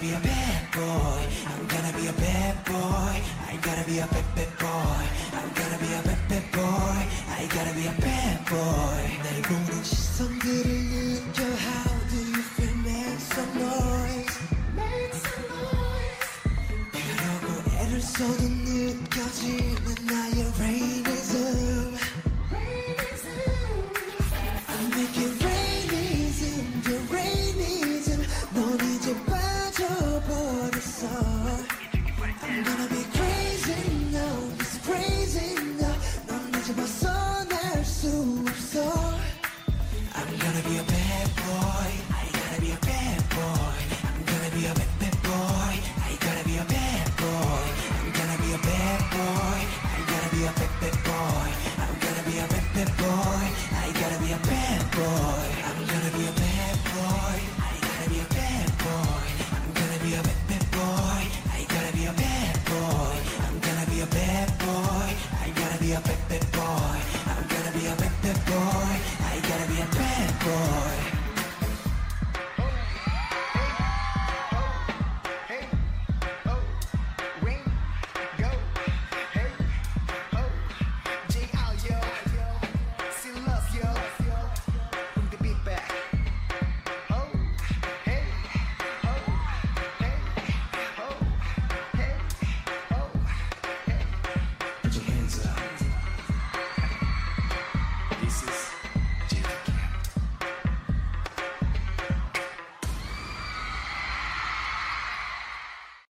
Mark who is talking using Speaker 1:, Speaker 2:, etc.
Speaker 1: be a bad boy. I'm gonna be a bad boy. I gotta be a bad, bad boy. I'm gonna be a bad, bad boy. I gotta be a bad boy. 날 보는 시선들을 느껴. How do you feel? Make some noise. Make some noise. 그러고 애를 써도 느껴지는 나의 rainism.
Speaker 2: rainism.
Speaker 1: I'm making rainism, the rainism. 너는 a bad boy. I'm gonna be a bad boy. I gotta be a bad boy. I'm gonna be a bad, bad boy. I gotta be a bad boy. I'm gonna be a bad boy. I gotta be a bad, bad boy. I'm gonna be a bad, bad boy. I gotta be a bad boy.